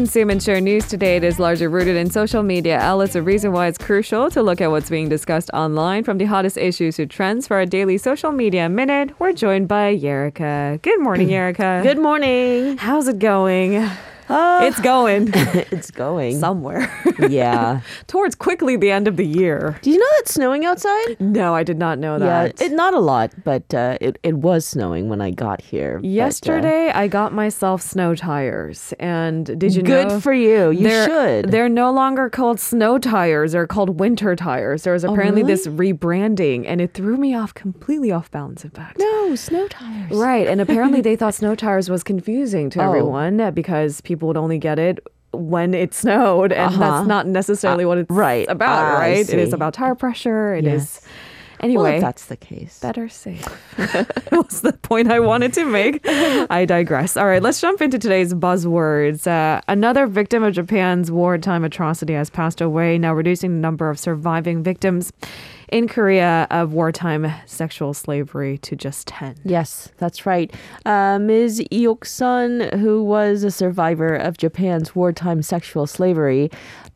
consume and share news today, it is largely rooted in social media outlets. A reason why it's crucial to look at what's being discussed online from the hottest issues to trends for our daily social media minute. We're joined by Yerika. Good morning, Yerika. Good morning. How's it going? Uh, It's going it's going. somewhere yeah. towards quickly the end of the year. Do you know it's snowing outside? No, I did not know Yeah, that. it, not a lot, but uh, it, it was snowing when I got here. but, uh, Yesterday, I got myself snow tires, and did you good know? Good for you. You they're, should. They're no longer called snow tires. They're called winter tires. There was apparently Oh, really? this rebranding, and it threw me off completely off balance. In fact. no snow tires. Right, and apparently they thought snow tires was confusing to Oh. everyone because people would only get it when it snowed, and Uh-huh. that's not necessarily what it's right. about. Ah, right, it is about tire pressure. It is Yes. anyway. Well, if that's the case. Better safe. was the point I wanted to make. I digress. All right, let's jump into today's buzzwords. Uh, another victim of Japan's wartime atrocity has passed away, now reducing the number of surviving victims in Korea of wartime sexual slavery to just 10. Yes, that's right. Uh, Ms. Iok Sun, who was a survivor of Japan's wartime sexual slavery,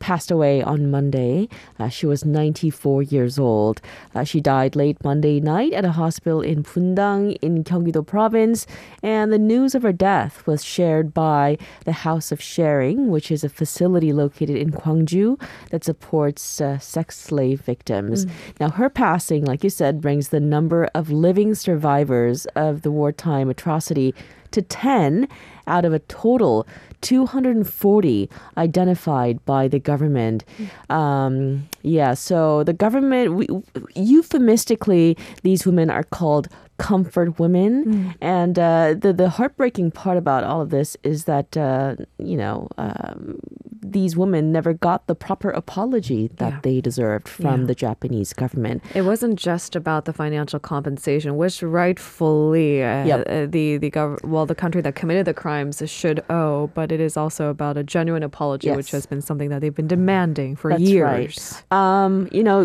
passed away on Monday. Uh, she was 94 years old. Uh, she died late Monday night at a hospital in Bundang in Gyeonggi-do province, and the news of her death was shared by the House of Sharing, which is a facility located in Gwangju that supports uh, sex slave victims. Now, her passing, like you said, brings the number of living survivors of the wartime atrocity to 10 out of a total 240 identified by the government. Um, yeah, so the government, we, euphemistically, these women are called comfort women. And uh, the, the heartbreaking part about all of this is that, uh, you know, um, these women never got the proper apology that Yeah. they deserved from Yeah. the Japanese government. It wasn't just about the financial compensation, which rightfully uh, Yep. uh, the the gov- well the country that committed the crimes should owe, but it is also about a genuine apology, which has been something that they've been demanding for That's years. right. Um, you know,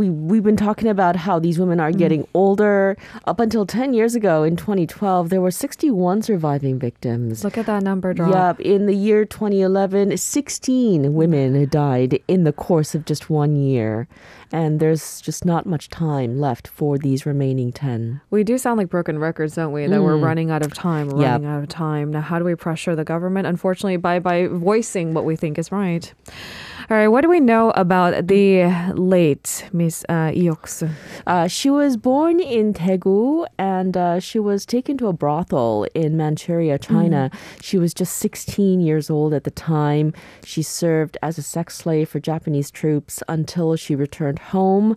we we've been talking about how these women are getting older. Up until 10 years ago in 2012, there were 61 surviving victims. Look at that number drop. Yep, in the year 2011, 16 women died in the course of just one year. And there's just not much time left for these remaining 10. We do sound like broken records, don't we? That we're Mm. running out of time, Yep. running out of time. Now, how do we pressure the government? Unfortunately, by by voicing what we think is right. All right, what do we know about the late Miss uh, Ioksu? Uh, she was born in Daegu and uh, she was taken to a brothel in Manchuria, China. She was just 16 years old at the time. She served as a sex slave for Japanese troops until she returned home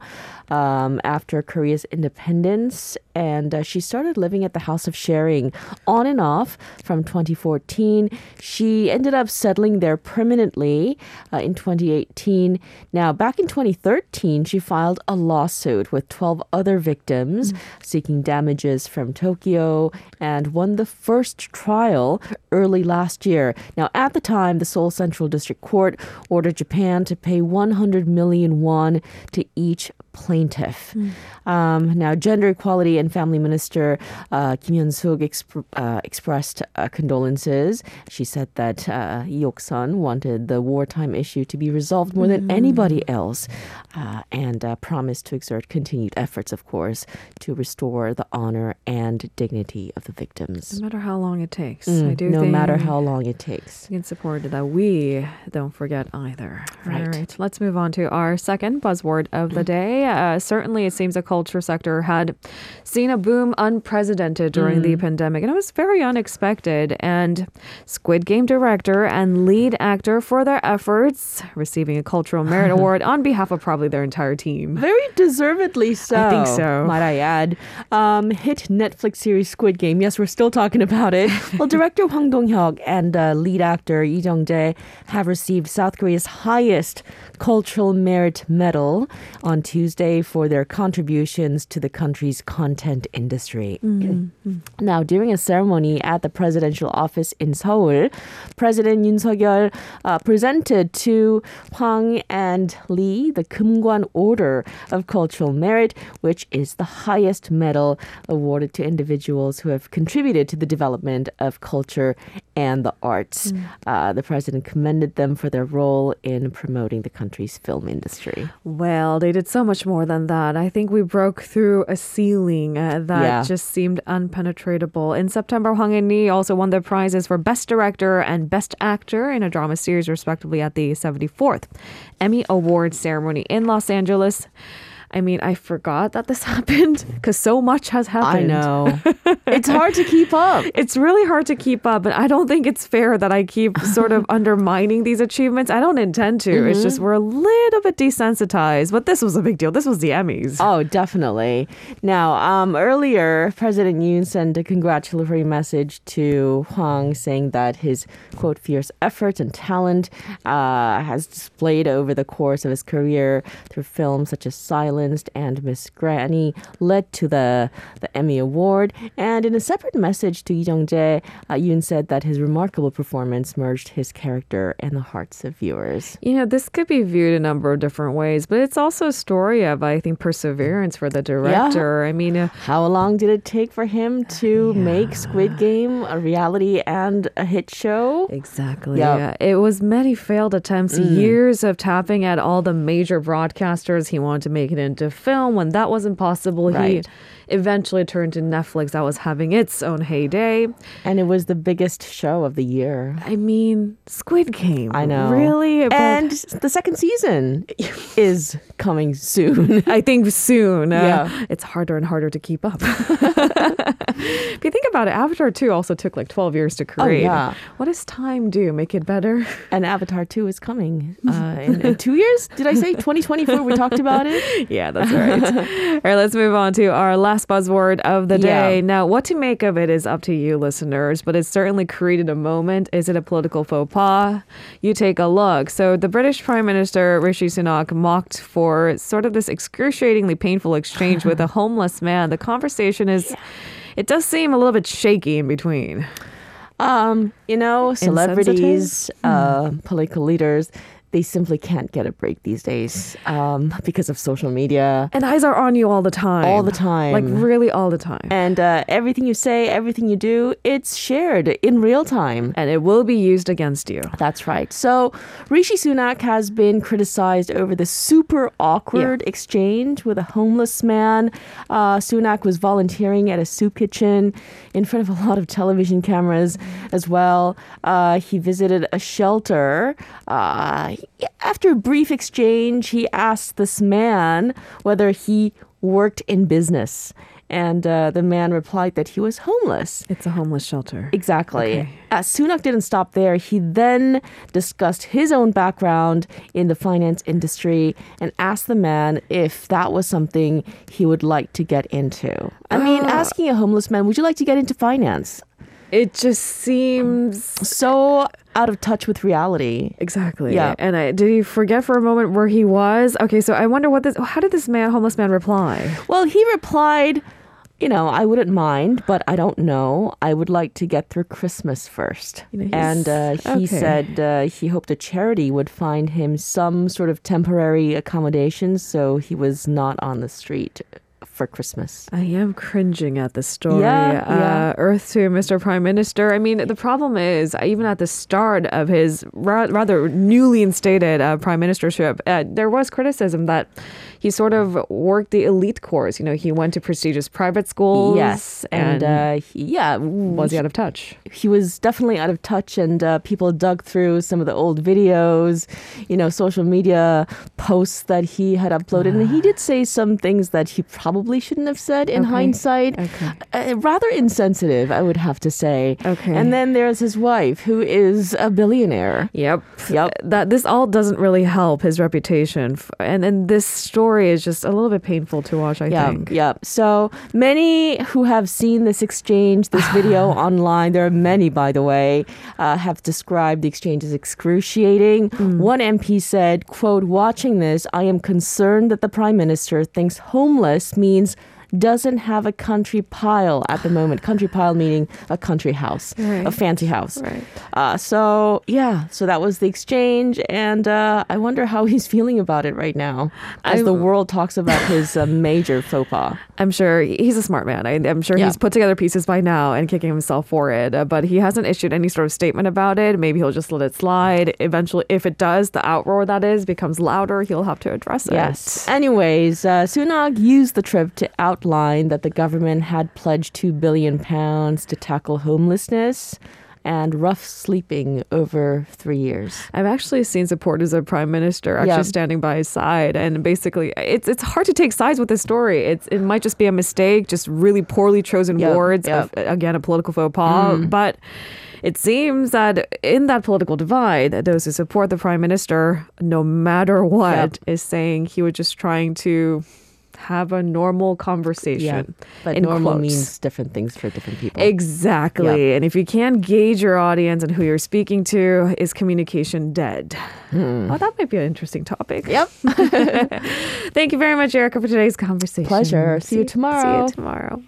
um, after Korea's independence. And uh, she started living at the House of Sharing on and off from 2014. She ended up settling there permanently uh, in 2018. Now, back in 2013, she filed a lawsuit with 12 other victims seeking damages from Tokyo and won the first trial early last year. Now, at the time, the Seoul Central District Court ordered Japan to pay 100 million won to each plaintiff. Um, now, Gender Equality and Family Minister uh, Kim Hyun-suk exp- uh, expressed uh, condolences. She said that uh, Yok-sun wanted the wartime issue to be resolved more than anybody else uh, and uh, promised to exert continued efforts, of course, to restore the honor and dignity of the victims. No matter how long it takes, Mm, I do no matter how long it takes. can support that we don't forget either. Right. All right, let's move on to our second buzzword of the day. Uh, certainly, it seems the culture sector had seen a boom unprecedented during the pandemic, and it was very unexpected. And Squid Game director and lead actor for their efforts, receiving a Cultural Merit Award on behalf of probably their entire team. Very deservedly so. I think so. Might I add. Um, hit Netflix series Squid Game. Yes, we're still talking about it. well, director Hwang Dong-hyuk and uh, lead actor Lee Jung-jae have received South Korea's highest Cultural Merit Medal on Tuesday for their contributions to the country's content industry. Now, during a ceremony at the presidential office in Seoul, President Yoon Suk-yeol uh, presented to Hwang and Lee the Kumgwan Order of Cultural Merit, which is the highest medal awarded to individuals who have contributed to the development of culture and the arts. Uh, the president commended them for their role in promoting the country's film industry. Well, they did so much more than that. I think we broke through a ceiling uh, that Yeah. just seemed unpenetratable. In September, Hwang and Lee also won the prizes for Best Director and Best Actor in a drama series, respectively, at the 74th Emmy Awards ceremony in Los Angeles. I mean, I forgot that this happened because so much has happened. I know. it's hard to keep up. It's really hard to keep up, and I don't think it's fair that I keep sort of undermining these achievements. I don't intend to. It's just we're a little bit desensitized, but this was a big deal. This was the Emmys. Oh, definitely. Now, um, earlier, President Yoon sent a congratulatory message to Hwang saying that his, quote, fierce efforts and talent uh, has displayed over the course of his career through films such as And Miss Granny led to the, the Emmy Award. And in a separate message to Lee Jung-jae, uh, Yoon said that his remarkable performance merged his character and the hearts of viewers. You know, this could be viewed a number of different ways, but it's also a story of, I think, perseverance for the director. I mean, uh, How long did it take for him to make Squid Game a reality and a hit show? Exactly. Yep. Yeah. It was many failed attempts, years of tapping at all the major broadcasters. He wanted to make it into film. When that wasn't possible, Right. he eventually turned to Netflix that was having its own heyday. And it was the biggest show of the year. I mean, Squid Game. I know. Really? But And the second season is coming soon. I think soon. Uh, Yeah. It's harder and harder to keep up. if you think about it, Avatar 2 also took like 12 years to create. Oh, yeah. What does time do? Make it better? and Avatar 2 is coming uh, in, in two years. Did I say 2024? We talked about it. Yeah, that's right. All right, let's move on to our last buzzword of the day. Yeah. Now, what to make of it is up to you, listeners, but it's certainly created a moment. Is it a political faux pas? You take a look. So, the British Prime Minister Rishi Sunak mocked for sort of this excruciatingly painful exchange with a homeless man. The conversation is. It does seem a little bit shaky in between. Um, you know, celebrities, uh, political leaders, they simply can't get a break these days um, because of social media. And eyes are on you all the time. All the time. Like, really all the time. And uh, everything you say, everything you do, it's shared in real time. And it will be used against you. That's right. So Rishi Sunak has been criticized over the super awkward exchange with a homeless man. Uh, Sunak was volunteering at a soup kitchen in front of a lot of television cameras as well. Uh, he visited a shelter. Uh, after a brief exchange, he asked this man whether he worked in business. And uh, the man replied that he was homeless. It's a homeless shelter. Exactly. Okay. Uh, Sunak didn't stop there. He then discussed his own background in the finance industry and asked the man if that was something he would like to get into. I mean, asking a homeless man, would you like to get into finance? It just seems So out of touch with reality. exactly. Yeah. And I did he forget for a moment where he was? Okay, so I wonder what this. How did this man, homeless man, reply? Well, he replied, you know, I wouldn't mind, but I don't know. I would like to get through Christmas first. You know, and uh, he okay. said uh, he hoped a charity would find him some sort of temporary accommodation so he was not on the street for Christmas. I am cringing at the story. Yeah, uh, yeah. Earth to Mr. Prime Minister. I mean, the problem is, even at the start of his ra- rather newly instated uh, prime ministership, uh, there was criticism that he sort of worked the elite course. You know, he went to prestigious private schools. Yes, and, uh, he, yeah, was he out of touch? he was definitely out of touch and uh, people dug through some of the old videos you know social media posts that he had uploaded and he did say some things that he probably shouldn't have said in Okay. hindsight Okay. uh, rather insensitive i would have to say Okay. and then there's his wife who is a billionaire Yep. Yep. That this all doesn't really help his reputation, and and this story is just a little bit painful to watch. I yeah, think. yeah. So many who have seen this exchange, this video online, there are many, by the way, uh, have described the exchange as excruciating. One MP said, quote, watching this, I am concerned that the prime minister thinks homeless means doesn't have a country pile at the moment. country pile meaning a country house, Right. a fancy house. Right. Uh, so yeah, so that was the exchange, and uh, I wonder how he's feeling about it right now, as I- the world talks about his uh, major faux pas. I'm sure he's a smart man. I, I'm sure Yeah. he's put together pieces by now and kicking himself for it. Uh, but he hasn't issued any sort of statement about it. Maybe he'll just let it slide. Eventually, if it does, the outroar that is becomes louder. He'll have to address it. Yes. Anyways, uh, Sunak used the trip to outline that the government had pledged two billion pounds to tackle homelessness and rough sleeping over three years. I've actually seen supporters of Prime Minister actually Yeah. standing by his side, and basically, it's it's hard to take sides with this story. It's it might just be a mistake, just really poorly chosen Yep, words. yep. Of, again, a political faux pas, mm. but. It seems that in that political divide, those who support the prime minister, no matter what, Yep. is saying he was just trying to have a normal conversation. But in normal quotes. means different things for different people. Exactly. And if you can't gauge your audience and who you're speaking to, is communication dead? Hmm. Oh, that might be an interesting topic. Yep. Thank you very much, Erica, for today's conversation. Pleasure. See you tomorrow. See you tomorrow.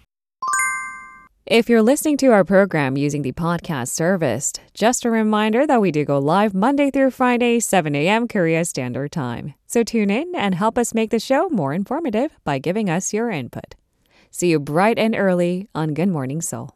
If you're listening to our program using the podcast service, just a reminder that we do go live Monday through Friday, 7 a.m. Korea Standard Time. So tune in and help us make the show more informative by giving us your input. See you bright and early on Good Morning Seoul.